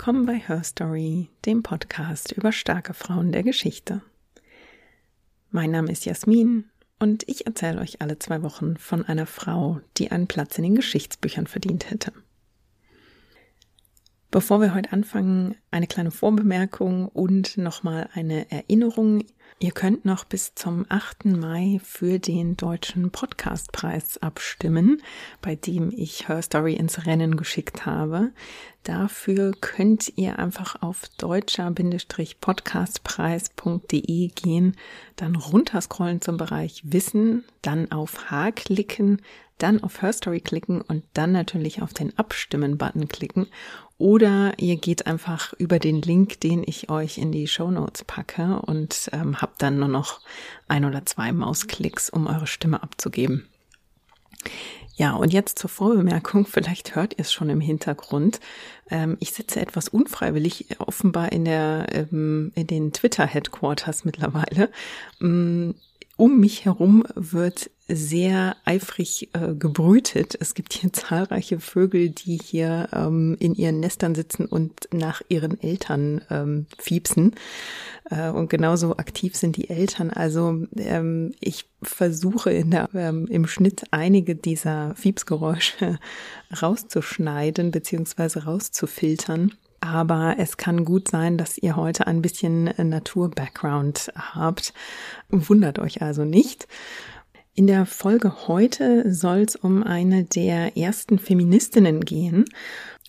Willkommen bei Her Story, dem Podcast über starke Frauen der Geschichte. Mein Name ist Jasmin und ich erzähle euch alle zwei Wochen von einer Frau, die einen Platz in den Geschichtsbüchern verdient hätte. Bevor wir heute anfangen, eine kleine Vorbemerkung und nochmal eine Erinnerung. Ihr könnt noch bis zum 8. Mai für den deutschen Podcastpreis abstimmen, bei dem ich Her Story ins Rennen geschickt habe. Dafür könnt ihr einfach auf deutscher-podcastpreis.de gehen, dann runterscrollen zum Bereich Wissen, dann auf H klicken, dann auf Her Story klicken und dann natürlich auf den Abstimmen-Button klicken. Oder ihr geht einfach über den Link, den ich euch in die Show Notes packe und ähm, habt dann nur noch ein oder zwei Mausklicks, um eure Stimme abzugeben. Ja, und jetzt zur Vorbemerkung, vielleicht hört ihr es schon im Hintergrund. Ähm, ich sitze etwas unfreiwillig offenbar in der ähm, in den Twitter Headquarters mittlerweile. Ähm, um mich herum wird sehr eifrig äh, gebrütet. Es gibt hier zahlreiche Vögel, die hier ähm, in ihren Nestern sitzen und nach ihren Eltern ähm, fiepsen. Äh, und genauso aktiv sind die Eltern. Also ähm, ich versuche in der, ähm, im Schnitt einige dieser Fiepsgeräusche rauszuschneiden beziehungsweise rauszufiltern. Aber es kann gut sein, dass ihr heute ein bisschen Natur-Background habt. Wundert euch also nicht. In der Folge heute soll es um eine der ersten Feministinnen gehen.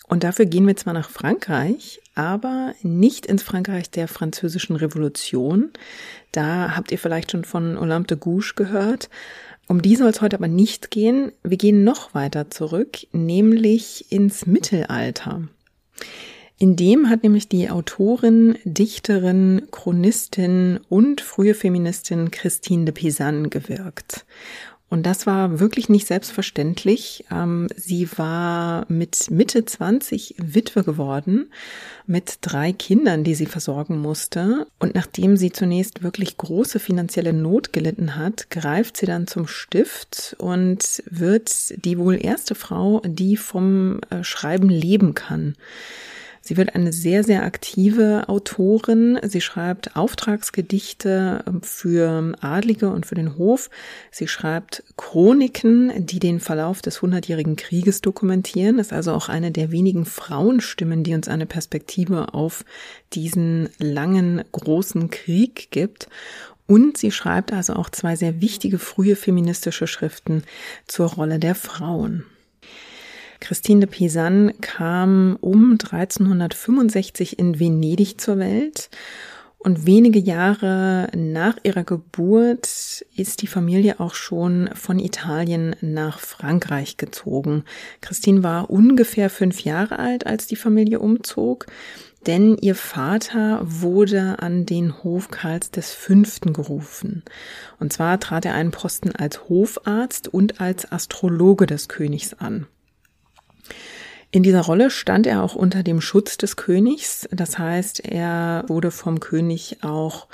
Und dafür gehen wir zwar nach Frankreich, aber nicht ins Frankreich der französischen Revolution. Da habt ihr vielleicht schon von Olympe de Gouges gehört. Um die soll es heute aber nicht gehen. Wir gehen noch weiter zurück, nämlich ins Mittelalter. In dem hat nämlich die Autorin, Dichterin, Chronistin und frühe Feministin Christine de Pizan gewirkt. Und das war wirklich nicht selbstverständlich. Ähm, sie war mit Mitte 20 Witwe geworden, mit drei Kindern, die sie versorgen musste. Und nachdem sie zunächst wirklich große finanzielle Not gelitten hat, greift sie dann zum Stift und wird die wohl erste Frau, die vom äh, Schreiben leben kann. Sie wird eine sehr, sehr aktive Autorin. Sie schreibt Auftragsgedichte ähm, für Adlige und für den Hof. Sie schreibt Chroniken, die den Verlauf des Hundertjährigen Krieges dokumentieren. Ist also auch eine der wenigen Frauenstimmen, die uns eine Perspektive auf diesen langen, großen Krieg gibt. Und sie schreibt also auch zwei sehr wichtige frühe feministische Schriften zur Rolle der Frauen. Christine de Pisan kam um 1365 in Venedig zur Welt und wenige Jahre nach ihrer Geburt ist die Familie auch schon von Italien nach Frankreich gezogen. Christine war ungefähr fünf Jahre alt, als die Familie umzog, denn ihr Vater wurde an den Hof Karls des Fünften gerufen. Und zwar trat er einen Posten als Hofarzt und als Astrologe des Königs an. In dieser Rolle stand er auch unter dem Schutz des Königs. Das heißt, er wurde vom König auch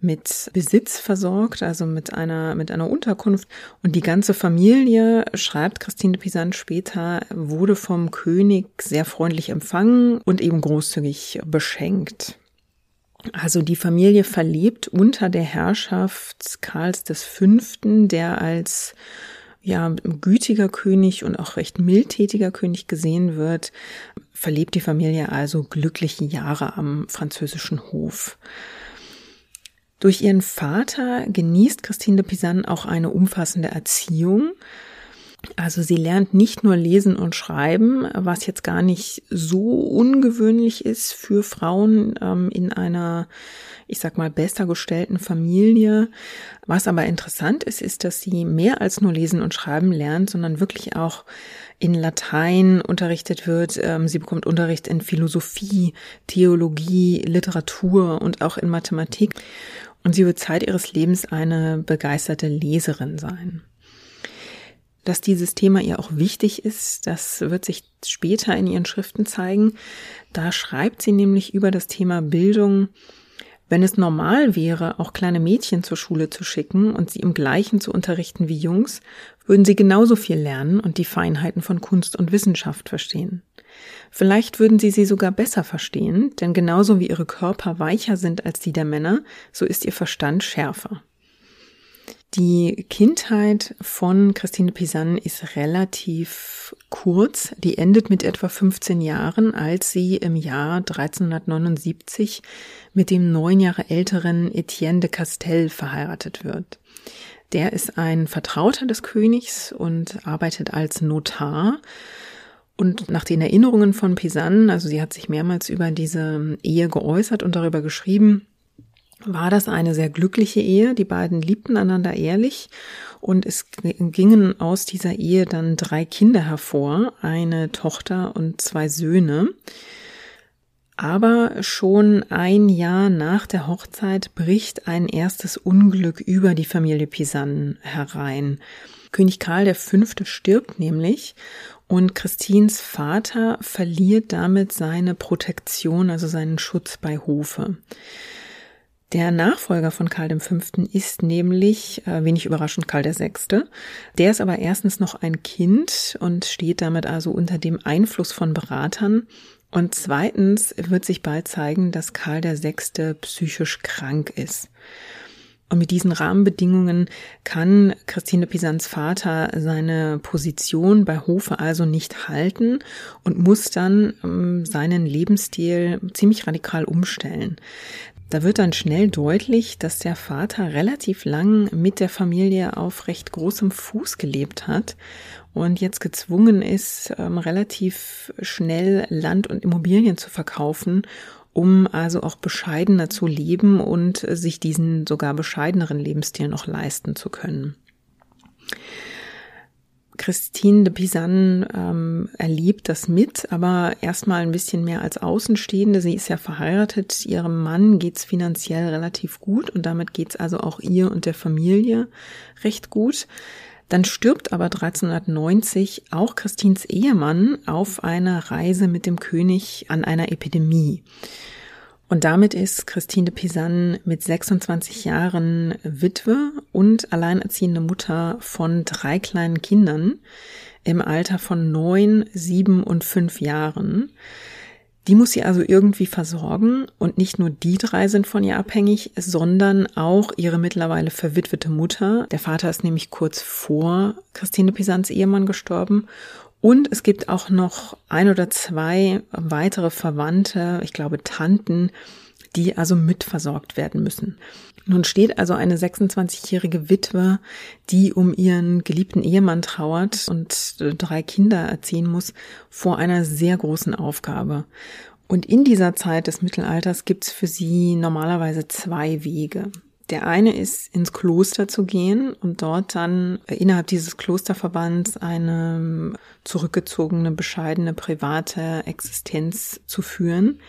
mit Besitz versorgt, also mit einer, mit einer Unterkunft. Und die ganze Familie, schreibt Christine de Pisan später, wurde vom König sehr freundlich empfangen und eben großzügig beschenkt. Also die Familie verlebt unter der Herrschaft Karls Fünften, der als ja, gütiger König und auch recht mildtätiger König gesehen wird, verlebt die Familie also glückliche Jahre am französischen Hof. Durch ihren Vater genießt Christine de Pisan auch eine umfassende Erziehung. Also sie lernt nicht nur lesen und schreiben, was jetzt gar nicht so ungewöhnlich ist für Frauen ähm, in einer, ich sag mal, besser gestellten Familie. Was aber interessant ist, ist, dass sie mehr als nur lesen und schreiben lernt, sondern wirklich auch in Latein unterrichtet wird. Ähm, sie bekommt Unterricht in Philosophie, Theologie, Literatur und auch in Mathematik. Und sie wird Zeit ihres Lebens eine begeisterte Leserin sein. Dass dieses Thema ihr auch wichtig ist, das wird sich später in ihren Schriften zeigen. Da schreibt sie nämlich über das Thema Bildung, wenn es normal wäre, auch kleine Mädchen zur Schule zu schicken und sie im gleichen zu unterrichten wie Jungs, würden sie genauso viel lernen und die Feinheiten von Kunst und Wissenschaft verstehen. Vielleicht würden sie sie sogar besser verstehen, denn genauso wie ihre Körper weicher sind als die der Männer, so ist ihr Verstand schärfer. Die Kindheit von Christine Pisan ist relativ kurz. Die endet mit etwa 15 Jahren, als sie im Jahr 1379 mit dem neun Jahre älteren Etienne de Castel verheiratet wird. Der ist ein Vertrauter des Königs und arbeitet als Notar. Und nach den Erinnerungen von Pisan, also sie hat sich mehrmals über diese Ehe geäußert und darüber geschrieben, war das eine sehr glückliche Ehe. Die beiden liebten einander ehrlich und es gingen aus dieser Ehe dann drei Kinder hervor, eine Tochter und zwei Söhne. Aber schon ein Jahr nach der Hochzeit bricht ein erstes Unglück über die Familie Pisan herein. König Karl V. stirbt nämlich und Christins Vater verliert damit seine Protektion, also seinen Schutz bei Hofe. Der Nachfolger von Karl V. ist nämlich, äh, wenig überraschend, Karl VI. Der ist aber erstens noch ein Kind und steht damit also unter dem Einfluss von Beratern. Und zweitens wird sich bald zeigen, dass Karl VI. psychisch krank ist. Und mit diesen Rahmenbedingungen kann Christine Pisans Vater seine Position bei Hofe also nicht halten und muss dann ähm, seinen Lebensstil ziemlich radikal umstellen. Da wird dann schnell deutlich, dass der Vater relativ lang mit der Familie auf recht großem Fuß gelebt hat und jetzt gezwungen ist, ähm, relativ schnell Land und Immobilien zu verkaufen, um also auch bescheidener zu leben und sich diesen sogar bescheideneren Lebensstil noch leisten zu können. Christine de Pisan ähm, erlebt das mit, aber erstmal ein bisschen mehr als Außenstehende. Sie ist ja verheiratet, ihrem Mann geht's finanziell relativ gut und damit geht's also auch ihr und der Familie recht gut. Dann stirbt aber 1390 auch Christins Ehemann auf einer Reise mit dem König an einer Epidemie. Und damit ist Christine de Pisan mit 26 Jahren Witwe und alleinerziehende Mutter von drei kleinen Kindern im Alter von neun, sieben und fünf Jahren. Die muss sie also irgendwie versorgen und nicht nur die drei sind von ihr abhängig, sondern auch ihre mittlerweile verwitwete Mutter. Der Vater ist nämlich kurz vor Christine Pisans Ehemann gestorben und es gibt auch noch ein oder zwei weitere Verwandte, ich glaube Tanten, die also mitversorgt werden müssen. Nun steht also eine 26-jährige Witwe, die um ihren geliebten Ehemann trauert und drei Kinder erziehen muss, vor einer sehr großen Aufgabe. Und in dieser Zeit des Mittelalters gibt es für sie normalerweise zwei Wege. Der eine ist, ins Kloster zu gehen und dort dann innerhalb dieses Klosterverbands eine zurückgezogene, bescheidene, private Existenz zu führen.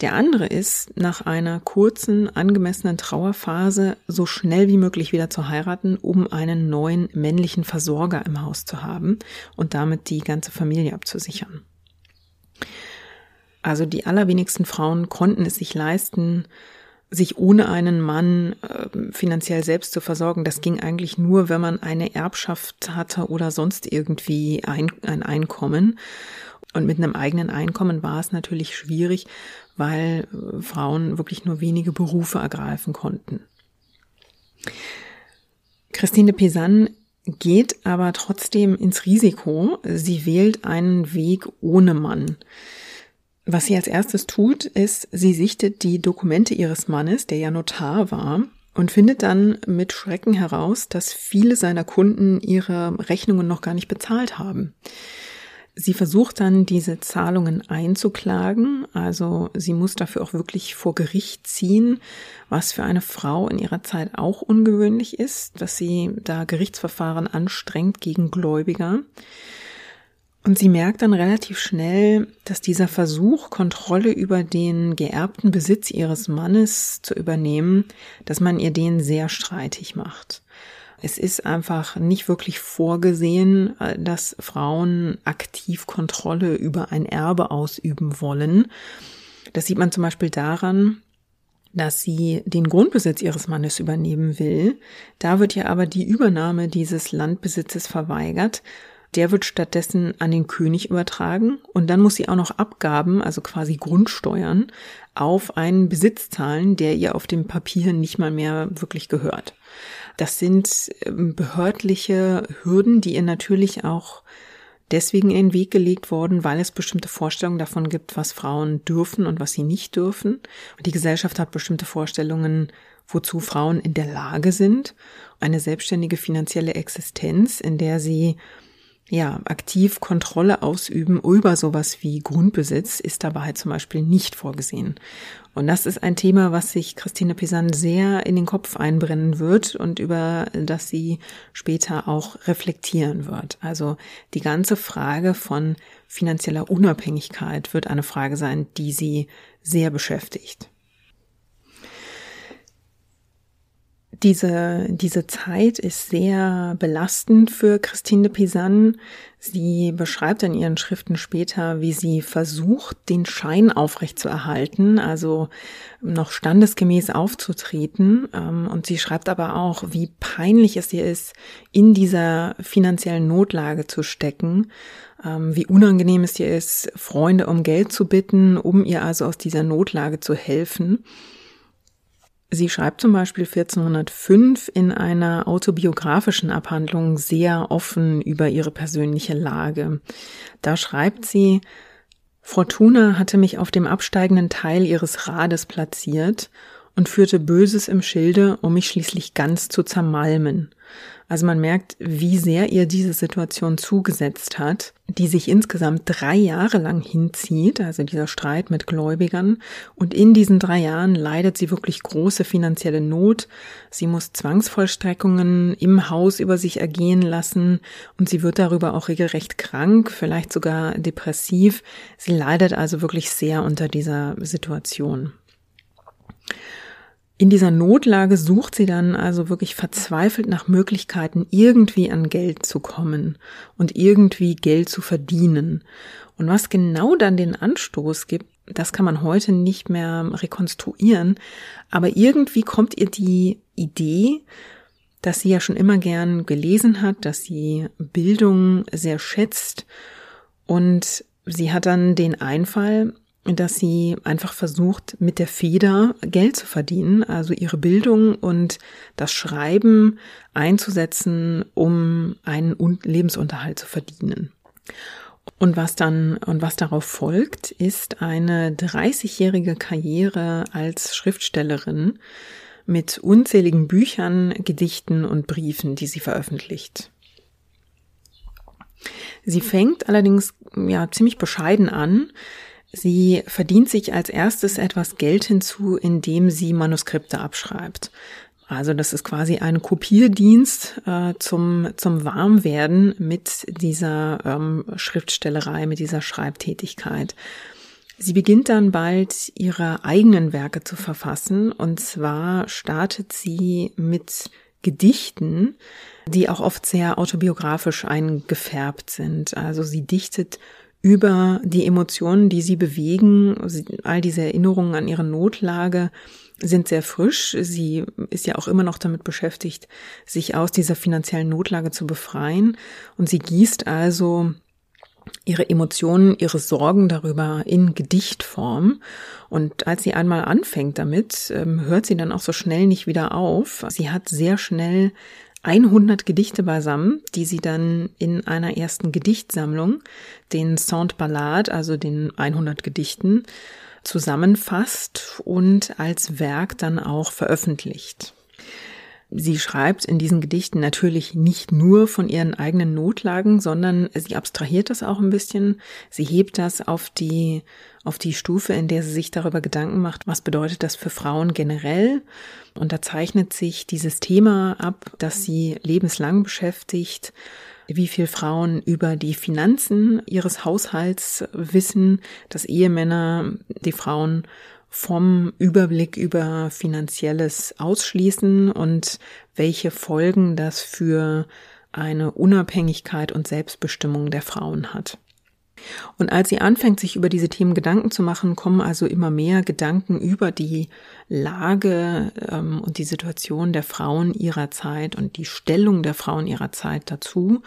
Der andere ist, nach einer kurzen, angemessenen Trauerphase so schnell wie möglich wieder zu heiraten, um einen neuen männlichen Versorger im Haus zu haben und damit die ganze Familie abzusichern. Also die allerwenigsten Frauen konnten es sich leisten, sich ohne einen Mann äh, finanziell selbst zu versorgen. Das ging eigentlich nur, wenn man eine Erbschaft hatte oder sonst irgendwie ein, ein Einkommen. Und mit einem eigenen Einkommen war es natürlich schwierig, weil äh, Frauen wirklich nur wenige Berufe ergreifen konnten. Christine Pisan geht aber trotzdem ins Risiko. Sie wählt einen Weg ohne Mann. Was sie als erstes tut, ist, sie sichtet die Dokumente ihres Mannes, der ja Notar war, und findet dann mit Schrecken heraus, dass viele seiner Kunden ihre Rechnungen noch gar nicht bezahlt haben. Sie versucht dann, diese Zahlungen einzuklagen. Also sie muss dafür auch wirklich vor Gericht ziehen, was für eine Frau in ihrer Zeit auch ungewöhnlich ist, dass sie da Gerichtsverfahren anstrengt gegen Gläubiger. Und sie merkt dann relativ schnell, dass dieser Versuch, Kontrolle über den geerbten Besitz ihres Mannes zu übernehmen, dass man ihr den sehr streitig macht. Es ist einfach nicht wirklich vorgesehen, äh, dass Frauen aktiv Kontrolle über ein Erbe ausüben wollen. Das sieht man zum Beispiel daran, dass sie den Grundbesitz ihres Mannes übernehmen will. Da wird ihr aber die Übernahme dieses Landbesitzes verweigert. Der wird stattdessen an den König übertragen und dann muss sie auch noch Abgaben, also quasi Grundsteuern, auf einen Besitz zahlen, der ihr auf dem Papier nicht mal mehr wirklich gehört. Das sind ähm, behördliche Hürden, die ihr natürlich auch deswegen in den Weg gelegt worden, weil es bestimmte Vorstellungen davon gibt, was Frauen dürfen und was sie nicht dürfen. Und die Gesellschaft hat bestimmte Vorstellungen, wozu Frauen in der Lage sind. Eine selbstständige finanzielle Existenz, in der sie ja, aktiv Kontrolle ausüben über sowas wie Grundbesitz ist dabei zum Beispiel nicht vorgesehen. Und das ist ein Thema, was sich Christine Pisan sehr in den Kopf einbrennen wird und über das sie später auch reflektieren wird. Also die ganze Frage von finanzieller Unabhängigkeit wird eine Frage sein, die sie sehr beschäftigt. Diese, diese Zeit ist sehr belastend für Christine de Pisanne. Sie beschreibt in ihren Schriften später, wie sie versucht, den Schein aufrechtzuerhalten, also noch standesgemäß aufzutreten. Ähm, und sie schreibt aber auch, wie peinlich es ihr ist, in dieser finanziellen Notlage zu stecken, ähm, wie unangenehm es ihr ist, Freunde um Geld zu bitten, um ihr also aus dieser Notlage zu helfen. Sie schreibt zum Beispiel 1405 in einer autobiografischen Abhandlung sehr offen über ihre persönliche Lage. Da schreibt sie, Fortuna hatte mich auf dem absteigenden Teil ihres Rades platziert und führte Böses im Schilde, um mich schließlich ganz zu zermalmen. Also man merkt, wie sehr ihr diese Situation zugesetzt hat, die sich insgesamt drei Jahre lang hinzieht, also dieser Streit mit Gläubigern. Und in diesen drei Jahren leidet sie wirklich große finanzielle Not. Sie muss Zwangsvollstreckungen im Haus über sich ergehen lassen und sie wird darüber auch regelrecht krank, vielleicht sogar depressiv. Sie leidet also wirklich sehr unter dieser Situation. In dieser Notlage sucht sie dann also wirklich verzweifelt nach Möglichkeiten, irgendwie an Geld zu kommen und irgendwie Geld zu verdienen. Und was genau dann den Anstoß gibt, das kann man heute nicht mehr rekonstruieren, aber irgendwie kommt ihr die Idee, dass sie ja schon immer gern gelesen hat, dass sie Bildung sehr schätzt und sie hat dann den Einfall, dass sie einfach versucht, mit der Feder Geld zu verdienen, also ihre Bildung und das Schreiben einzusetzen, um einen Lebensunterhalt zu verdienen. Und was dann, und was darauf folgt, ist eine 30-jährige Karriere als Schriftstellerin mit unzähligen Büchern, Gedichten und Briefen, die sie veröffentlicht. Sie fängt allerdings ja ziemlich bescheiden an. Sie verdient sich als erstes etwas Geld hinzu, indem sie Manuskripte abschreibt. Also das ist quasi ein Kopierdienst äh, zum, zum Warmwerden mit dieser ähm, Schriftstellerei, mit dieser Schreibtätigkeit. Sie beginnt dann bald ihre eigenen Werke zu verfassen und zwar startet sie mit Gedichten, die auch oft sehr autobiografisch eingefärbt sind. Also sie dichtet über die Emotionen, die sie bewegen. All diese Erinnerungen an ihre Notlage sind sehr frisch. Sie ist ja auch immer noch damit beschäftigt, sich aus dieser finanziellen Notlage zu befreien. Und sie gießt also ihre Emotionen, ihre Sorgen darüber in Gedichtform. Und als sie einmal anfängt damit, ähm, hört sie dann auch so schnell nicht wieder auf. Sie hat sehr schnell 100 Gedichte beisammen, die sie dann in einer ersten Gedichtsammlung, den Saint Ballade, also den 100 Gedichten, zusammenfasst und als Werk dann auch veröffentlicht. Sie schreibt in diesen Gedichten natürlich nicht nur von ihren eigenen Notlagen, sondern sie abstrahiert das auch ein bisschen. Sie hebt das auf die, auf die Stufe, in der sie sich darüber Gedanken macht, was bedeutet das für Frauen generell. Und da zeichnet sich dieses Thema ab, das sie lebenslang beschäftigt, wie viel Frauen über die Finanzen ihres Haushalts wissen, dass Ehemänner die Frauen vom Überblick über finanzielles ausschließen und welche Folgen das für eine Unabhängigkeit und Selbstbestimmung der Frauen hat. Und als sie anfängt, sich über diese Themen Gedanken zu machen, kommen also immer mehr Gedanken über die Lage ähm, und die Situation der Frauen ihrer Zeit und die Stellung der Frauen ihrer Zeit dazu.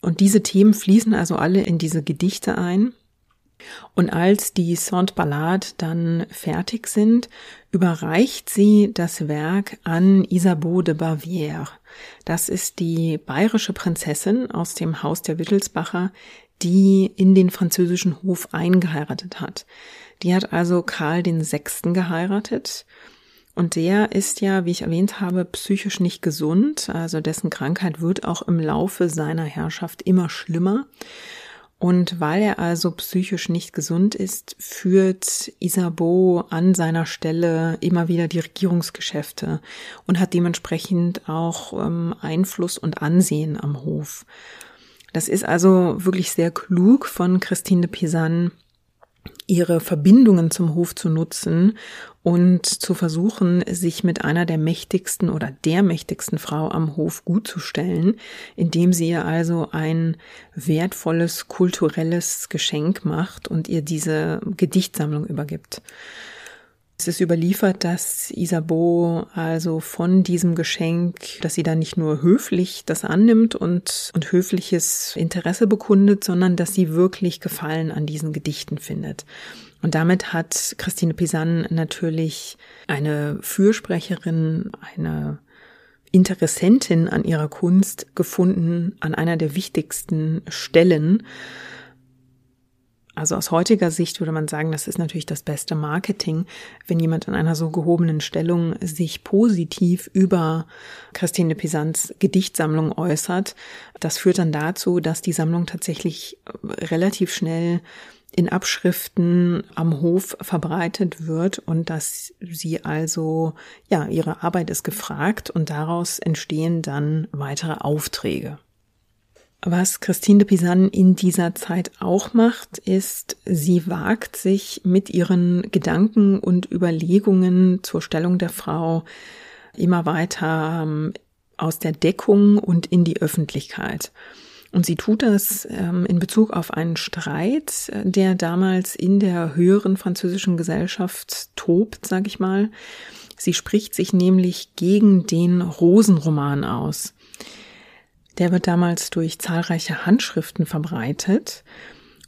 Und diese Themen fließen also alle in diese Gedichte ein. Und als die Sainte Ballade dann fertig sind, überreicht sie das Werk an Isabeau de Bavière. Das ist die bayerische Prinzessin aus dem Haus der Wittelsbacher, die in den französischen Hof eingeheiratet hat. Die hat also Karl den Sechsten geheiratet. Und der ist ja, wie ich erwähnt habe, psychisch nicht gesund. Also dessen Krankheit wird auch im Laufe seiner Herrschaft immer schlimmer. Und weil er also psychisch nicht gesund ist, führt Isabeau an seiner Stelle immer wieder die Regierungsgeschäfte und hat dementsprechend auch ähm, Einfluss und Ansehen am Hof. Das ist also wirklich sehr klug von Christine de Pisan, ihre Verbindungen zum Hof zu nutzen und zu versuchen, sich mit einer der mächtigsten oder der mächtigsten Frau am Hof gut zu stellen, indem sie ihr also ein wertvolles kulturelles Geschenk macht und ihr diese Gedichtsammlung übergibt. Es ist überliefert, dass Isabeau also von diesem Geschenk, dass sie da nicht nur höflich das annimmt und, und höfliches Interesse bekundet, sondern dass sie wirklich Gefallen an diesen Gedichten findet. Und damit hat Christine Pisan natürlich eine Fürsprecherin, eine Interessentin an ihrer Kunst gefunden, an einer der wichtigsten Stellen, also aus heutiger Sicht würde man sagen, das ist natürlich das beste Marketing, wenn jemand an einer so gehobenen Stellung sich positiv über Christine Pisans Gedichtsammlung äußert. Das führt dann dazu, dass die Sammlung tatsächlich relativ schnell in Abschriften am Hof verbreitet wird und dass sie also, ja, ihre Arbeit ist gefragt und daraus entstehen dann weitere Aufträge. Was Christine de Pisan in dieser Zeit auch macht, ist, sie wagt sich mit ihren Gedanken und Überlegungen zur Stellung der Frau immer weiter ähm, aus der Deckung und in die Öffentlichkeit. Und sie tut das ähm, in Bezug auf einen Streit, der damals in der höheren französischen Gesellschaft tobt, sag ich mal. Sie spricht sich nämlich gegen den Rosenroman aus. Der wird damals durch zahlreiche Handschriften verbreitet.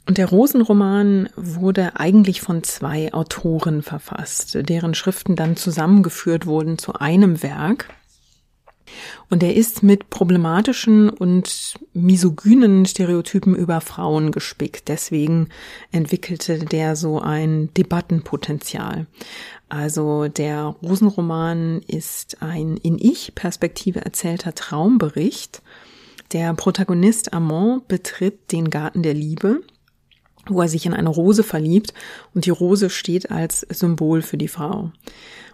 Und der Rosenroman wurde eigentlich von zwei Autoren verfasst, deren Schriften dann zusammengeführt wurden zu einem Werk. Und er ist mit problematischen und misogynen Stereotypen über Frauen gespickt. Deswegen entwickelte der so ein Debattenpotenzial. Also der Rosenroman ist ein in Ich-Perspektive erzählter Traumbericht der Protagonist Amand betritt den Garten der Liebe, wo er sich in eine Rose verliebt und die Rose steht als Symbol für die Frau.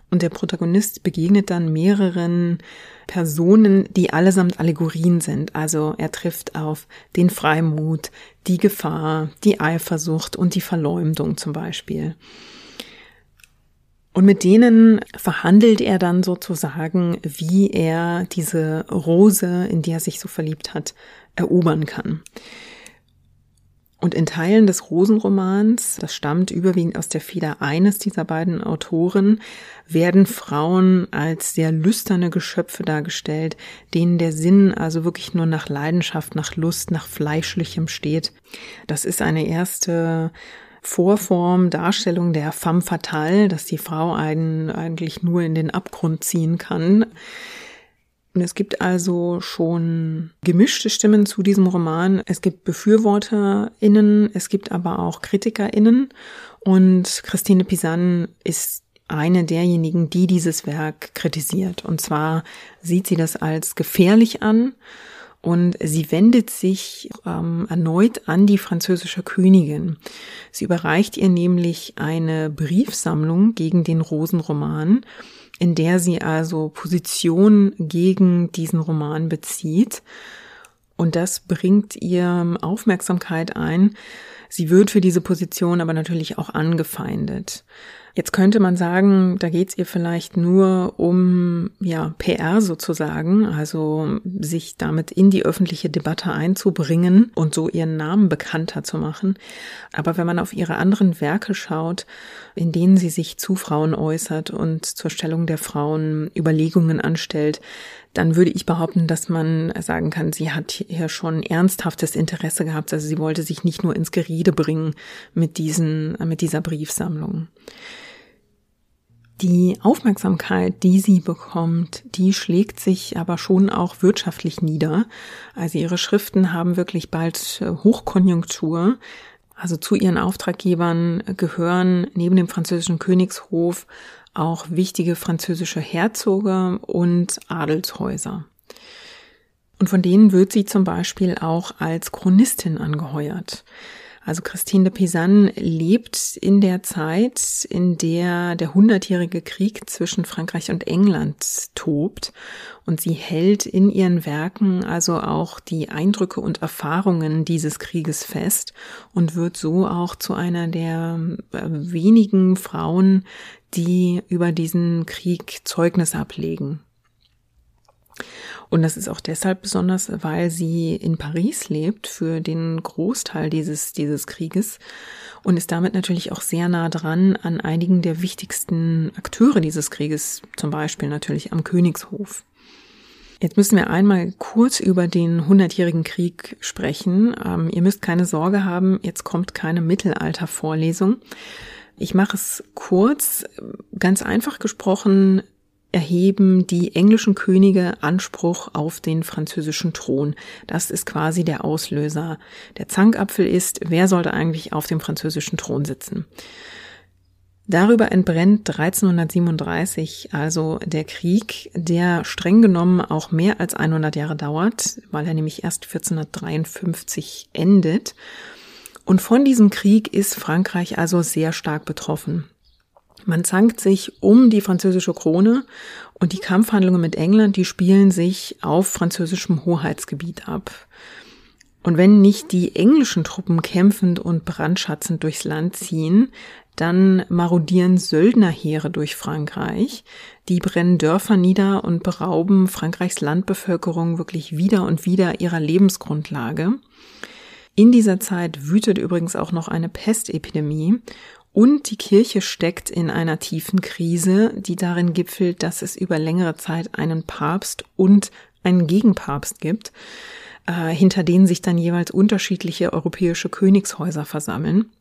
Und der Protagonist begegnet dann mehreren Personen, die allesamt Allegorien sind. Also er trifft auf den Freimut, die Gefahr, die Eifersucht und die Verleumdung zum Beispiel. Und mit denen verhandelt er dann sozusagen, wie er diese Rose, in die er sich so verliebt hat, erobern kann. Und in Teilen des Rosenromans, das stammt überwiegend aus der Feder eines dieser beiden Autoren, werden Frauen als sehr lüsterne Geschöpfe dargestellt, denen der Sinn also wirklich nur nach Leidenschaft, nach Lust, nach Fleischlichem steht. Das ist eine erste Vorform, Darstellung der femme fatale, dass die Frau einen eigentlich nur in den Abgrund ziehen kann. Und es gibt also schon gemischte Stimmen zu diesem Roman. Es gibt BefürworterInnen, es gibt aber auch KritikerInnen. Und Christine Pisan ist eine derjenigen, die dieses Werk kritisiert. Und zwar sieht sie das als gefährlich an und sie wendet sich ähm, erneut an die französische Königin. Sie überreicht ihr nämlich eine Briefsammlung gegen den Rosenroman, in der sie also Position gegen diesen Roman bezieht. Und das bringt ihr Aufmerksamkeit ein. Sie wird für diese Position aber natürlich auch angefeindet. Jetzt könnte man sagen, da geht es ihr vielleicht nur um ja PR sozusagen, also sich damit in die öffentliche Debatte einzubringen und so ihren Namen bekannter zu machen. Aber wenn man auf ihre anderen Werke schaut, in denen sie sich zu Frauen äußert und zur Stellung der Frauen Überlegungen anstellt, dann würde ich behaupten, dass man sagen kann, sie hat hier schon ernsthaftes Interesse gehabt. Also sie wollte sich nicht nur ins Gerede bringen mit diesen, mit dieser Briefsammlung. Die Aufmerksamkeit, die sie bekommt, die schlägt sich aber schon auch wirtschaftlich nieder. Also ihre Schriften haben wirklich bald äh, Hochkonjunktur. Also zu ihren Auftraggebern gehören neben dem französischen Königshof auch wichtige französische Herzoge und Adelshäuser. Und von denen wird sie zum Beispiel auch als Chronistin angeheuert. Also Christine de Pisan lebt in der Zeit, in der der hundertjährige Krieg zwischen Frankreich und England tobt und sie hält in ihren Werken also auch die Eindrücke und Erfahrungen dieses Krieges fest und wird so auch zu einer der äh, wenigen Frauen, die über diesen Krieg Zeugnis ablegen. Und das ist auch deshalb besonders, weil sie in Paris lebt für den Großteil dieses, dieses Krieges und ist damit natürlich auch sehr nah dran an einigen der wichtigsten Akteure dieses Krieges, zum Beispiel natürlich am Königshof. Jetzt müssen wir einmal kurz über den Hundertjährigen Krieg sprechen. Ähm, ihr müsst keine Sorge haben, jetzt kommt keine Mittelaltervorlesung. Ich mache es kurz. Ganz einfach gesprochen erheben die englischen Könige Anspruch auf den französischen Thron. Das ist quasi der Auslöser. Der Zankapfel ist, wer sollte eigentlich auf dem französischen Thron sitzen? Darüber entbrennt 1337 also der Krieg, der streng genommen auch mehr als 100 Jahre dauert, weil er nämlich erst 1453 endet. Und von diesem Krieg ist Frankreich also sehr stark betroffen. Man zankt sich um die französische Krone und die Kampfhandlungen mit England, die spielen sich auf französischem Hoheitsgebiet ab. Und wenn nicht die englischen Truppen kämpfend und brandschatzend durchs Land ziehen, dann marodieren Söldnerheere durch Frankreich, die brennen Dörfer nieder und berauben Frankreichs Landbevölkerung wirklich wieder und wieder ihrer Lebensgrundlage. In dieser Zeit wütet übrigens auch noch eine Pestepidemie und die Kirche steckt in einer tiefen Krise, die darin gipfelt, dass es über längere Zeit einen Papst und einen Gegenpapst gibt, äh, hinter denen sich dann jeweils unterschiedliche europäische Königshäuser versammeln.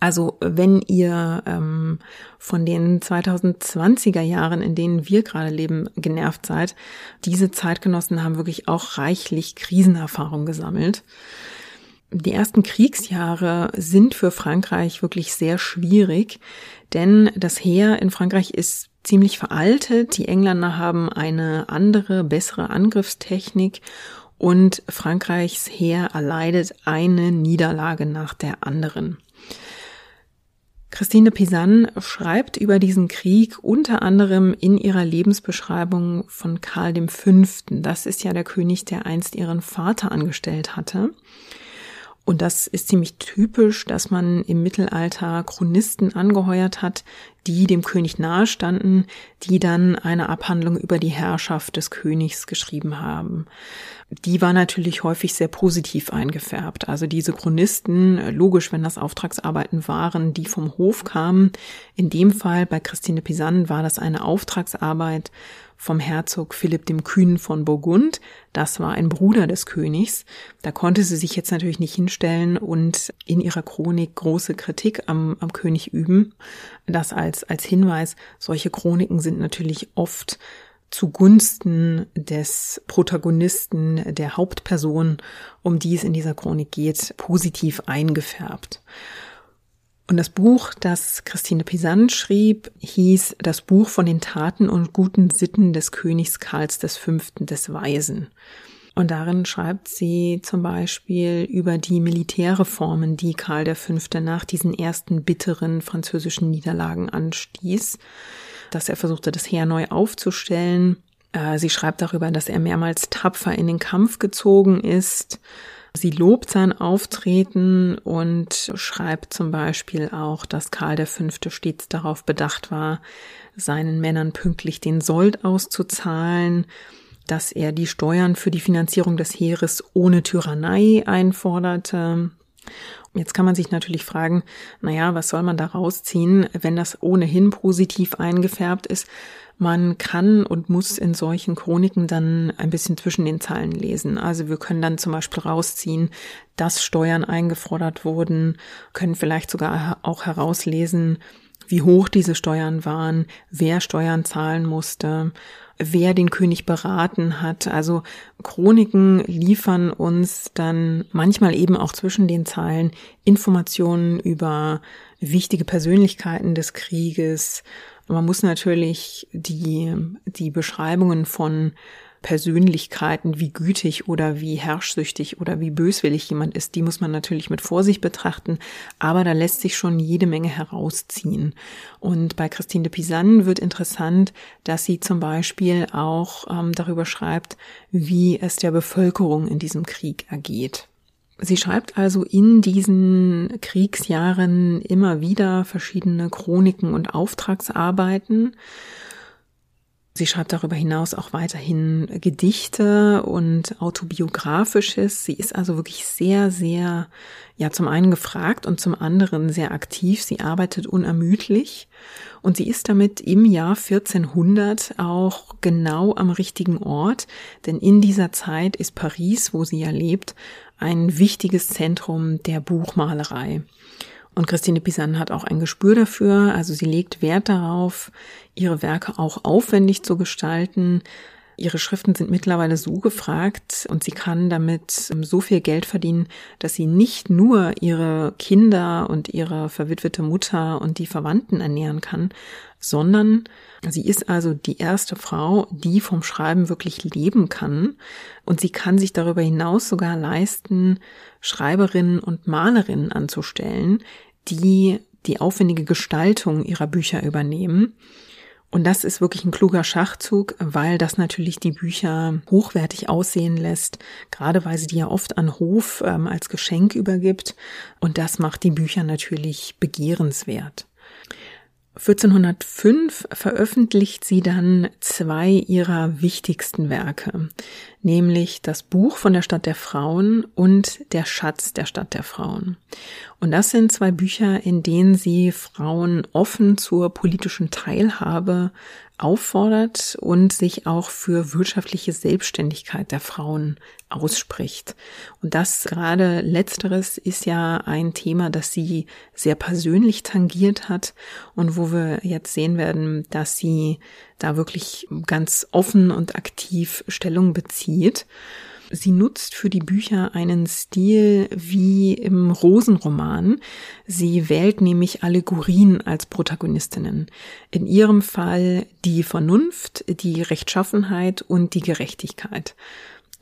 Also wenn ihr ähm, von den 2020er Jahren, in denen wir gerade leben, genervt seid, diese Zeitgenossen haben wirklich auch reichlich Krisenerfahrung gesammelt die ersten Kriegsjahre sind für Frankreich wirklich sehr schwierig, denn das Heer in Frankreich ist ziemlich veraltet. Die Engländer haben eine andere, bessere Angriffstechnik und Frankreichs Heer erleidet eine Niederlage nach der anderen. Christine Pisan schreibt über diesen Krieg unter anderem in ihrer Lebensbeschreibung von Karl V. Das ist ja der König, der einst ihren Vater angestellt hatte. Und das ist ziemlich typisch, dass man im Mittelalter Chronisten angeheuert hat, die dem König nahestanden, die dann eine Abhandlung über die Herrschaft des Königs geschrieben haben. Die war natürlich häufig sehr positiv eingefärbt. Also diese Chronisten, logisch, wenn das Auftragsarbeiten waren, die vom Hof kamen. In dem Fall bei Christine Pisan war das eine Auftragsarbeit vom Herzog Philipp dem Kühnen von Burgund. Das war ein Bruder des Königs. Da konnte sie sich jetzt natürlich nicht hinstellen und in ihrer Chronik große Kritik am, am König üben. Das als, als Hinweis. Solche Chroniken sind natürlich oft zugunsten des Protagonisten, der Hauptperson, um die es in dieser Chronik geht, positiv eingefärbt. Und das Buch, das Christine Pisan schrieb, hieß Das Buch von den Taten und guten Sitten des Königs Karls V. des Weisen. Und darin schreibt sie zum Beispiel über die Militärreformen, die Karl V. nach diesen ersten bitteren französischen Niederlagen anstieß, dass er versuchte, das Heer neu aufzustellen. Äh, sie schreibt darüber, dass er mehrmals tapfer in den Kampf gezogen ist, Sie lobt sein Auftreten und schreibt zum Beispiel auch, dass Karl V. stets darauf bedacht war, seinen Männern pünktlich den Sold auszuzahlen, dass er die Steuern für die Finanzierung des Heeres ohne Tyrannei einforderte. Jetzt kann man sich natürlich fragen, naja, was soll man da rausziehen, wenn das ohnehin positiv eingefärbt ist? Man kann und muss in solchen Chroniken dann ein bisschen zwischen den Zeilen lesen. Also wir können dann zum Beispiel rausziehen, dass Steuern eingefordert wurden, können vielleicht sogar auch herauslesen, wie hoch diese Steuern waren, wer Steuern zahlen musste, wer den König beraten hat. Also Chroniken liefern uns dann manchmal eben auch zwischen den Zeilen Informationen über wichtige Persönlichkeiten des Krieges, man muss natürlich die, die Beschreibungen von Persönlichkeiten, wie gütig oder wie herrschsüchtig oder wie böswillig jemand ist, die muss man natürlich mit Vorsicht betrachten, aber da lässt sich schon jede Menge herausziehen. Und bei Christine de Pisan wird interessant, dass sie zum Beispiel auch ähm, darüber schreibt, wie es der Bevölkerung in diesem Krieg ergeht. Sie schreibt also in diesen Kriegsjahren immer wieder verschiedene Chroniken und Auftragsarbeiten. Sie schreibt darüber hinaus auch weiterhin Gedichte und autobiografisches. Sie ist also wirklich sehr, sehr, ja, zum einen gefragt und zum anderen sehr aktiv. Sie arbeitet unermüdlich und sie ist damit im Jahr 1400 auch genau am richtigen Ort, denn in dieser Zeit ist Paris, wo sie ja lebt, ein wichtiges Zentrum der Buchmalerei. Und Christine Pisan hat auch ein Gespür dafür, also sie legt Wert darauf, ihre Werke auch aufwendig zu gestalten. Ihre Schriften sind mittlerweile so gefragt und sie kann damit ähm, so viel Geld verdienen, dass sie nicht nur ihre Kinder und ihre verwitwete Mutter und die Verwandten ernähren kann, sondern sie ist also die erste Frau, die vom Schreiben wirklich leben kann und sie kann sich darüber hinaus sogar leisten, Schreiberinnen und Malerinnen anzustellen, die die aufwendige Gestaltung ihrer Bücher übernehmen. Und das ist wirklich ein kluger Schachzug, weil das natürlich die Bücher hochwertig aussehen lässt, gerade weil sie die ja oft an Hof ähm, als Geschenk übergibt. Und das macht die Bücher natürlich begehrenswert. 1405 veröffentlicht sie dann zwei ihrer wichtigsten Werke, nämlich das Buch von der Stadt der Frauen und der Schatz der Stadt der Frauen. Und das sind zwei Bücher, in denen sie Frauen offen zur politischen Teilhabe auffordert und sich auch für wirtschaftliche Selbstständigkeit der Frauen ausspricht. Und das gerade letzteres ist ja ein Thema, das sie sehr persönlich tangiert hat und wo wir jetzt sehen werden, dass sie da wirklich ganz offen und aktiv Stellung bezieht. Sie nutzt für die Bücher einen Stil wie im Rosenroman. Sie wählt nämlich Allegorien als Protagonistinnen. In ihrem Fall die Vernunft, die Rechtschaffenheit und die Gerechtigkeit.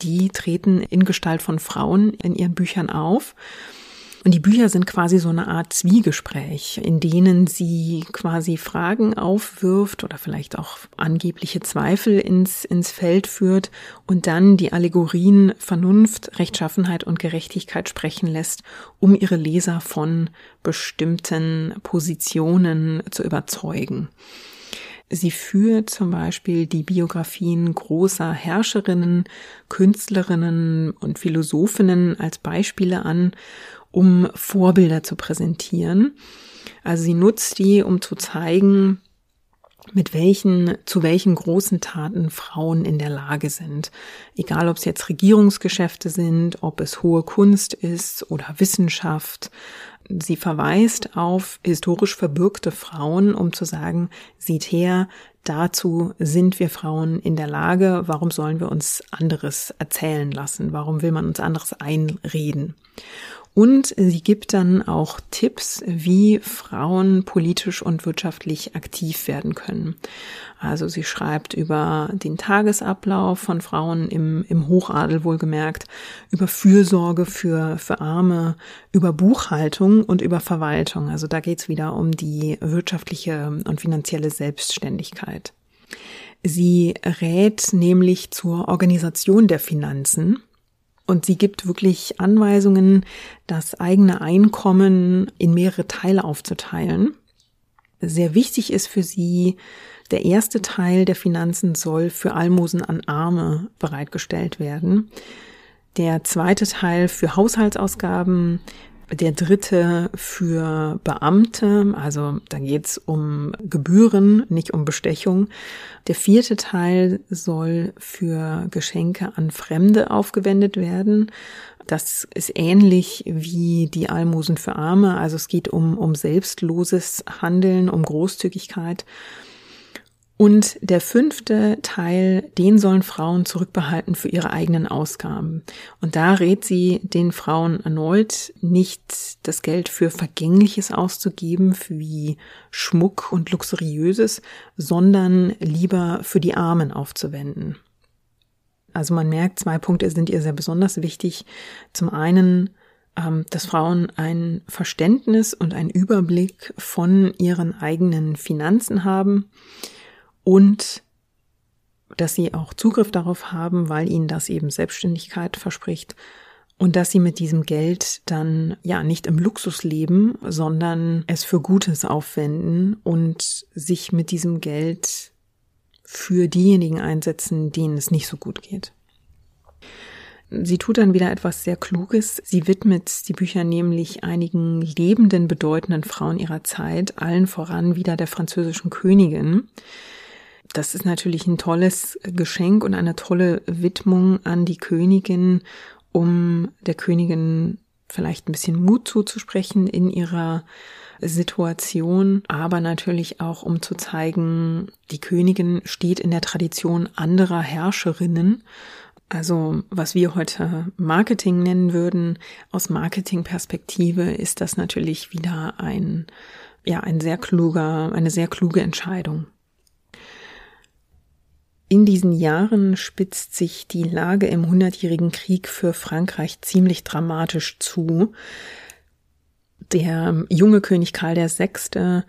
Die treten in Gestalt von Frauen in ihren Büchern auf. Und die Bücher sind quasi so eine Art Zwiegespräch, in denen sie quasi Fragen aufwirft oder vielleicht auch angebliche Zweifel ins, ins Feld führt und dann die Allegorien Vernunft, Rechtschaffenheit und Gerechtigkeit sprechen lässt, um ihre Leser von bestimmten Positionen zu überzeugen. Sie führt zum Beispiel die Biografien großer Herrscherinnen, Künstlerinnen und Philosophinnen als Beispiele an um Vorbilder zu präsentieren. Also sie nutzt die, um zu zeigen, mit welchen, zu welchen großen Taten Frauen in der Lage sind. Egal, ob es jetzt Regierungsgeschäfte sind, ob es hohe Kunst ist oder Wissenschaft. Sie verweist auf historisch verbürgte Frauen, um zu sagen, sieht her, dazu sind wir Frauen in der Lage, warum sollen wir uns anderes erzählen lassen? Warum will man uns anderes einreden? Und sie gibt dann auch Tipps, wie Frauen politisch und wirtschaftlich aktiv werden können. Also sie schreibt über den Tagesablauf von Frauen im, im Hochadel wohlgemerkt, über Fürsorge für, für Arme, über Buchhaltung und über Verwaltung. Also da geht's wieder um die wirtschaftliche und finanzielle Selbstständigkeit. Sie rät nämlich zur Organisation der Finanzen Und sie gibt wirklich Anweisungen, das eigene Einkommen in mehrere Teile aufzuteilen. Sehr wichtig ist für sie, der erste Teil der Finanzen soll für Almosen an Arme bereitgestellt werden. Der zweite Teil für Haushaltsausgaben, der dritte für Beamte, also da geht's um Gebühren, nicht um Bestechung. Der vierte Teil soll für Geschenke an Fremde aufgewendet werden. Das ist ähnlich wie die Almosen für Arme. Also es geht um, um selbstloses Handeln, um Großzügigkeit. Und der fünfte Teil, den sollen Frauen zurückbehalten für ihre eigenen Ausgaben. Und da rät sie den Frauen erneut, nicht das Geld für Vergängliches auszugeben, wie Schmuck und Luxuriöses, sondern lieber für die Armen aufzuwenden. Also man merkt, zwei Punkte sind ihr sehr besonders wichtig. Zum einen, ähm, dass Frauen ein Verständnis und ein Überblick von ihren eigenen Finanzen haben und dass sie auch Zugriff darauf haben, weil ihnen das eben Selbstständigkeit verspricht und dass sie mit diesem Geld dann ja nicht im Luxus leben, sondern es für Gutes aufwenden und sich mit diesem Geld für diejenigen einsetzen, denen es nicht so gut geht. Sie tut dann wieder etwas sehr Kluges. Sie widmet die Bücher nämlich einigen lebenden, bedeutenden Frauen ihrer Zeit, allen voran wieder der französischen Königin. Das ist natürlich ein tolles Geschenk und eine tolle Widmung an die Königin, um der Königin vielleicht ein bisschen Mut zuzusprechen in ihrer Situation, aber natürlich auch um zu zeigen, die Königin steht in der Tradition anderer Herrscherinnen. Also was wir heute Marketing nennen würden, aus Marketingperspektive ist das natürlich wieder ein, ja, ein sehr kluger, eine sehr kluge Entscheidung. In diesen Jahren spitzt sich die Lage im Hundertjährigen Krieg für Frankreich ziemlich dramatisch zu. Der junge König Karl VI.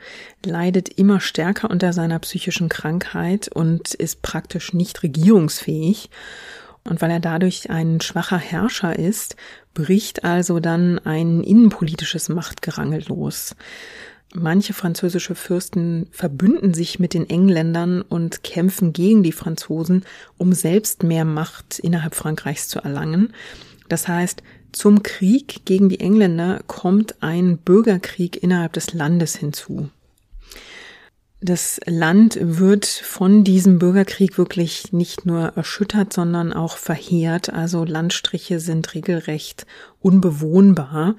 leidet immer stärker unter seiner psychischen Krankheit und ist praktisch nicht regierungsfähig. Und weil er dadurch ein schwacher Herrscher ist, bricht also dann ein innenpolitisches Machtgerangel los. Manche französische Fürsten verbünden sich mit den Engländern und kämpfen gegen die Franzosen, um selbst mehr Macht innerhalb Frankreichs zu erlangen. Das heißt, zum Krieg gegen die Engländer kommt ein Bürgerkrieg innerhalb des Landes hinzu. Das Land wird von diesem Bürgerkrieg wirklich nicht nur erschüttert, sondern auch verheert. Also Landstriche sind regelrecht unbewohnbar.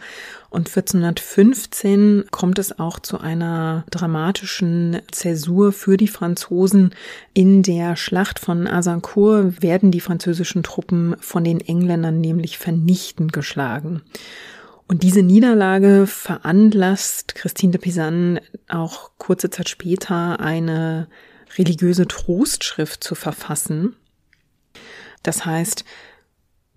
Und 1415 kommt es auch zu einer dramatischen Zäsur für die Franzosen. In der Schlacht von Azincourt werden die französischen Truppen von den Engländern nämlich vernichtend geschlagen. Und diese Niederlage veranlasst Christine de Pisan auch kurze Zeit später eine religiöse Trostschrift zu verfassen. Das heißt,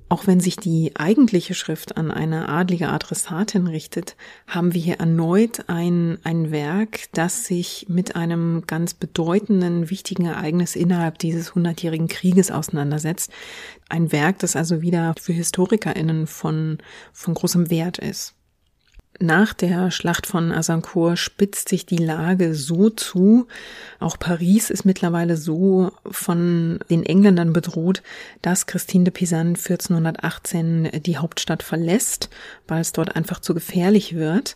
auch wenn sich die eigentliche Schrift an eine adlige Adressatin richtet, haben wir hier erneut ein, ein Werk, das sich mit einem ganz bedeutenden, wichtigen Ereignis innerhalb dieses hundertjährigen Krieges auseinandersetzt. Ein Werk, das also wieder für HistorikerInnen von, von großem Wert ist. Nach der Schlacht von Azincourt spitzt sich die Lage so zu. Auch Paris ist mittlerweile so von den Engländern bedroht, dass Christine de Pisan 1418 die Hauptstadt verlässt, weil es dort einfach zu gefährlich wird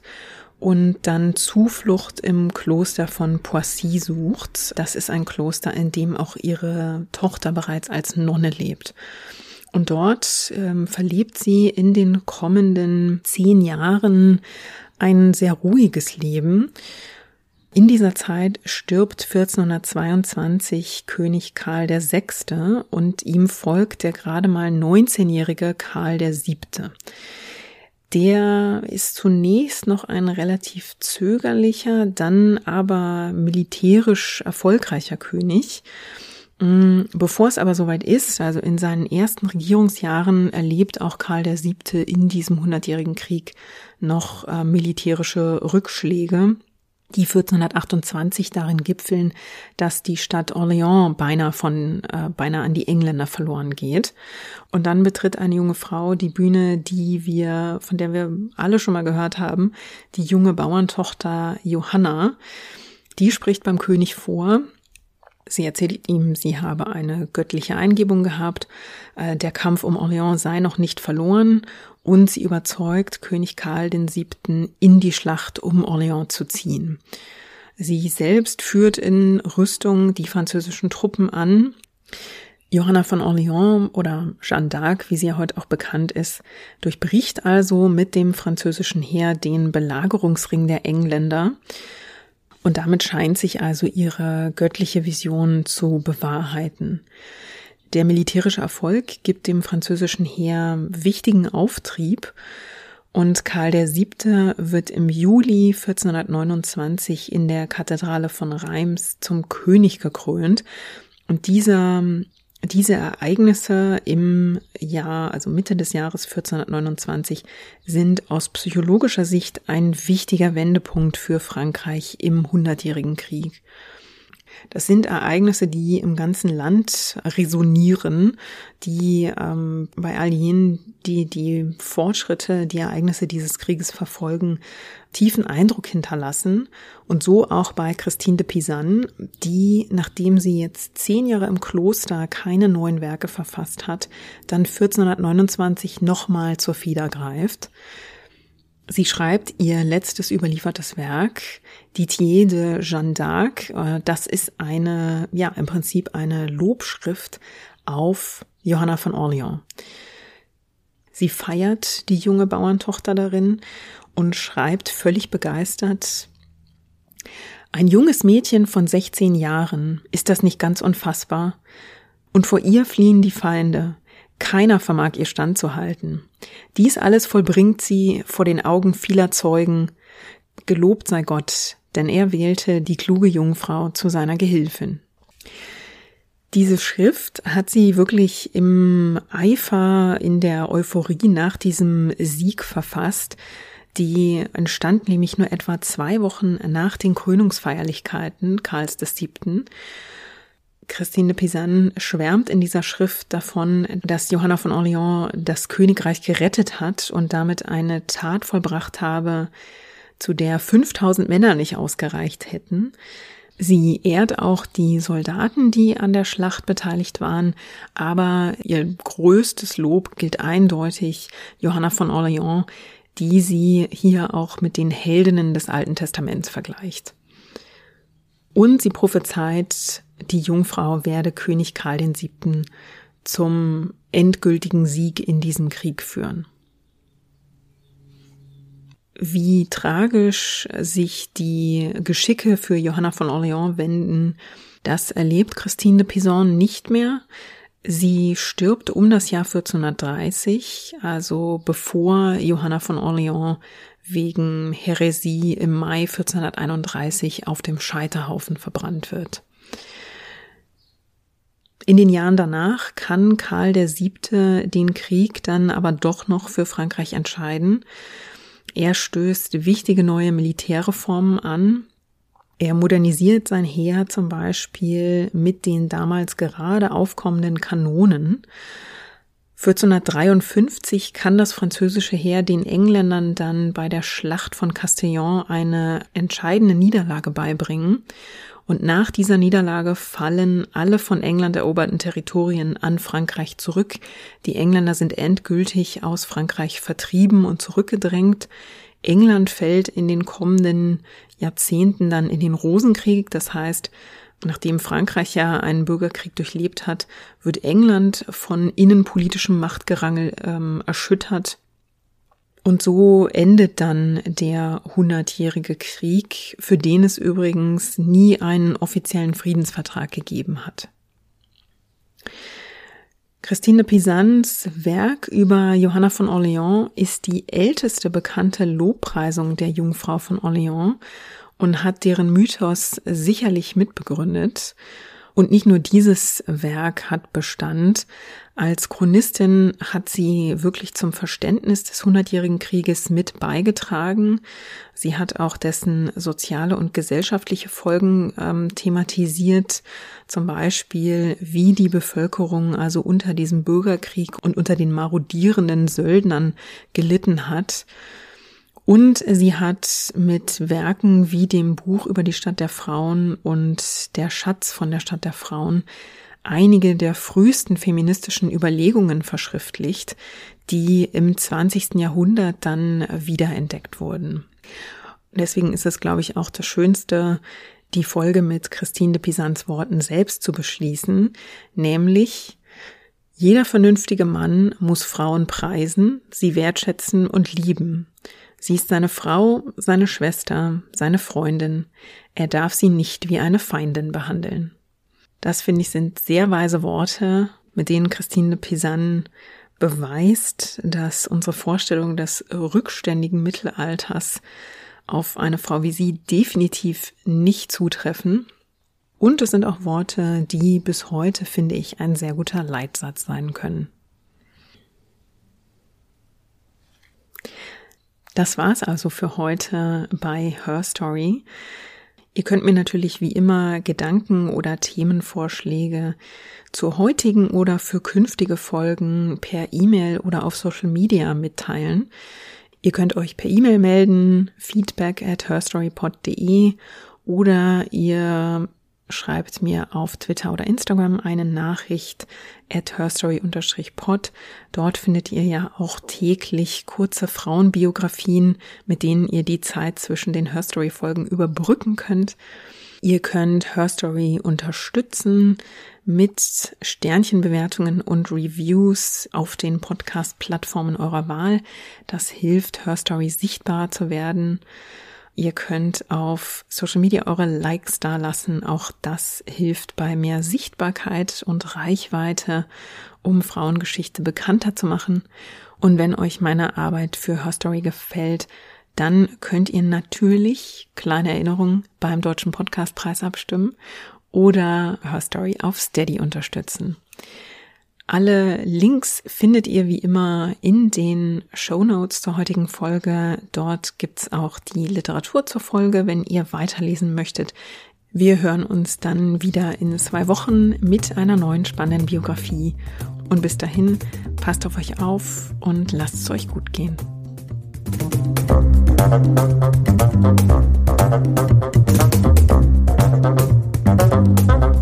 und dann Zuflucht im Kloster von Poissy sucht. Das ist ein Kloster, in dem auch ihre Tochter bereits als Nonne lebt. Und dort ähm, verlebt sie in den kommenden zehn Jahren ein sehr ruhiges Leben. In dieser Zeit stirbt 1422 König Karl VI. und ihm folgt der gerade mal 19-jährige Karl VII. Der ist zunächst noch ein relativ zögerlicher, dann aber militärisch erfolgreicher König. Mm, bevor es aber soweit ist, also in seinen ersten Regierungsjahren erlebt auch Karl VII. in diesem hundertjährigen Krieg noch äh, militärische Rückschläge. die 1428 darin gipfeln, dass die Stadt Orléans beinahe von äh, beinahe an die Engländer verloren geht. Und dann betritt eine junge Frau die Bühne, die wir, von der wir alle schon mal gehört haben, die junge Bauerntochter Johanna. Die spricht beim König vor. Sie erzählt ihm, sie habe eine göttliche Eingebung gehabt, äh, der Kampf um Orléans sei noch nicht verloren und sie überzeugt König Karl VII. in die Schlacht um Orléans zu ziehen. Sie selbst führt in Rüstung die französischen Truppen an. Johanna von Orléans oder Jeanne d'Arc, wie sie ja heute auch bekannt ist, durchbricht also mit dem französischen Heer den Belagerungsring der Engländer. Und damit scheint sich also ihre göttliche Vision zu bewahrheiten. Der militärische Erfolg gibt dem französischen Heer wichtigen Auftrieb und Karl VII. wird im Juli 1429 in der Kathedrale von Reims zum König gekrönt. Und dieser diese Ereignisse im Jahr, also Mitte des Jahres 1429, sind aus psychologischer Sicht ein wichtiger Wendepunkt für Frankreich im Hundertjährigen Krieg. Das sind Ereignisse, die im ganzen Land resonieren, die ähm, bei all jenen, die die Fortschritte, die Ereignisse dieses Krieges verfolgen, tiefen Eindruck hinterlassen. Und so auch bei Christine de Pisan, die, nachdem sie jetzt zehn Jahre im Kloster keine neuen Werke verfasst hat, dann 1429 nochmal zur Fieder greift. Sie schreibt ihr letztes überliefertes Werk, Didier de Jeanne d'Arc. Äh, das ist eine, ja, im Prinzip eine Lobschrift auf Johanna von Orleans. Sie feiert die junge Bauerntochter darin und schreibt völlig begeistert, ein junges Mädchen von 16 Jahren, ist das nicht ganz unfassbar? Und vor ihr fliehen die Feinde. Keiner vermag ihr standzuhalten. Dies alles vollbringt sie vor den Augen vieler Zeugen. Gelobt sei Gott, denn er wählte die kluge Jungfrau zu seiner Gehilfin. Diese Schrift hat sie wirklich im Eifer, in der Euphorie nach diesem Sieg verfasst. Die entstand nämlich nur etwa zwei Wochen nach den Krönungsfeierlichkeiten Karls VII. Christine de Pisan schwärmt in dieser Schrift davon, dass Johanna von Orléans das Königreich gerettet hat und damit eine Tat vollbracht habe, zu der 5000 Männer nicht ausgereicht hätten. Sie ehrt auch die Soldaten, die an der Schlacht beteiligt waren, aber ihr größtes Lob gilt eindeutig Johanna von Orléans, die sie hier auch mit den Heldinnen des Alten Testaments vergleicht. Und sie prophezeit, die Jungfrau werde König Karl VII. zum endgültigen Sieg in diesem Krieg führen. Wie tragisch sich die Geschicke für Johanna von Orléans wenden, das erlebt Christine de Pizan nicht mehr. Sie stirbt um das Jahr 1430, also bevor Johanna von Orléans wegen Häresie im Mai 1431 auf dem Scheiterhaufen verbrannt wird. In den Jahren danach kann Karl VII. den Krieg dann aber doch noch für Frankreich entscheiden. Er stößt wichtige neue Militärreformen an. Er modernisiert sein Heer zum Beispiel mit den damals gerade aufkommenden Kanonen 1453 kann das französische Heer den Engländern dann bei der Schlacht von Castillon eine entscheidende Niederlage beibringen. Und nach dieser Niederlage fallen alle von England eroberten Territorien an Frankreich zurück. Die Engländer sind endgültig aus Frankreich vertrieben und zurückgedrängt. England fällt in den kommenden Jahrzehnten dann in den Rosenkrieg. Das heißt, Nachdem Frankreich ja einen Bürgerkrieg durchlebt hat, wird England von innenpolitischem Machtgerangel ähm, erschüttert. Und so endet dann der hundertjährige Krieg, für den es übrigens nie einen offiziellen Friedensvertrag gegeben hat. Christine Pisans Werk über Johanna von Orléans ist die älteste bekannte Lobpreisung der Jungfrau von Orléans und hat deren Mythos sicherlich mitbegründet. Und nicht nur dieses Werk hat Bestand. Als Chronistin hat sie wirklich zum Verständnis des Hundertjährigen Krieges mit beigetragen. Sie hat auch dessen soziale und gesellschaftliche Folgen ähm, thematisiert. Zum Beispiel, wie die Bevölkerung also unter diesem Bürgerkrieg und unter den marodierenden Söldnern gelitten hat. Und sie hat mit Werken wie dem Buch über die Stadt der Frauen und der Schatz von der Stadt der Frauen einige der frühesten feministischen Überlegungen verschriftlicht, die im 20. Jahrhundert dann wiederentdeckt wurden. Deswegen ist es, glaube ich, auch das Schönste, die Folge mit Christine de Pisans Worten selbst zu beschließen, nämlich jeder vernünftige Mann muss Frauen preisen, sie wertschätzen und lieben. Sie ist seine Frau, seine Schwester, seine Freundin. Er darf sie nicht wie eine Feindin behandeln. Das finde ich sind sehr weise Worte, mit denen Christine Pisan beweist, dass unsere Vorstellung des rückständigen Mittelalters auf eine Frau wie sie definitiv nicht zutreffen. Und es sind auch Worte, die bis heute, finde ich, ein sehr guter Leitsatz sein können. Das war's also für heute bei Her Story. Ihr könnt mir natürlich wie immer Gedanken oder Themenvorschläge zur heutigen oder für künftige Folgen per E-Mail oder auf Social Media mitteilen. Ihr könnt euch per E-Mail melden, feedback at herstorypod.de oder ihr schreibt mir auf Twitter oder Instagram eine Nachricht at herstory-pod. Dort findet ihr ja auch täglich kurze Frauenbiografien, mit denen ihr die Zeit zwischen den Herstory-Folgen überbrücken könnt. Ihr könnt Herstory unterstützen mit Sternchenbewertungen und Reviews auf den Podcast-Plattformen eurer Wahl. Das hilft Herstory sichtbarer zu werden. Ihr könnt auf Social Media eure Likes dalassen. Auch das hilft bei mehr Sichtbarkeit und Reichweite, um Frauengeschichte bekannter zu machen. Und wenn euch meine Arbeit für Her Story gefällt, dann könnt ihr natürlich, kleine Erinnerung, beim Deutschen Podcastpreis abstimmen oder Her Story auf Steady unterstützen. Alle Links findet ihr wie immer in den Show Notes zur heutigen Folge. Dort gibt's auch die Literatur zur Folge, wenn ihr weiterlesen möchtet. Wir hören uns dann wieder in zwei Wochen mit einer neuen spannenden Biografie. Und bis dahin, passt auf euch auf und lasst es euch gut gehen. Musik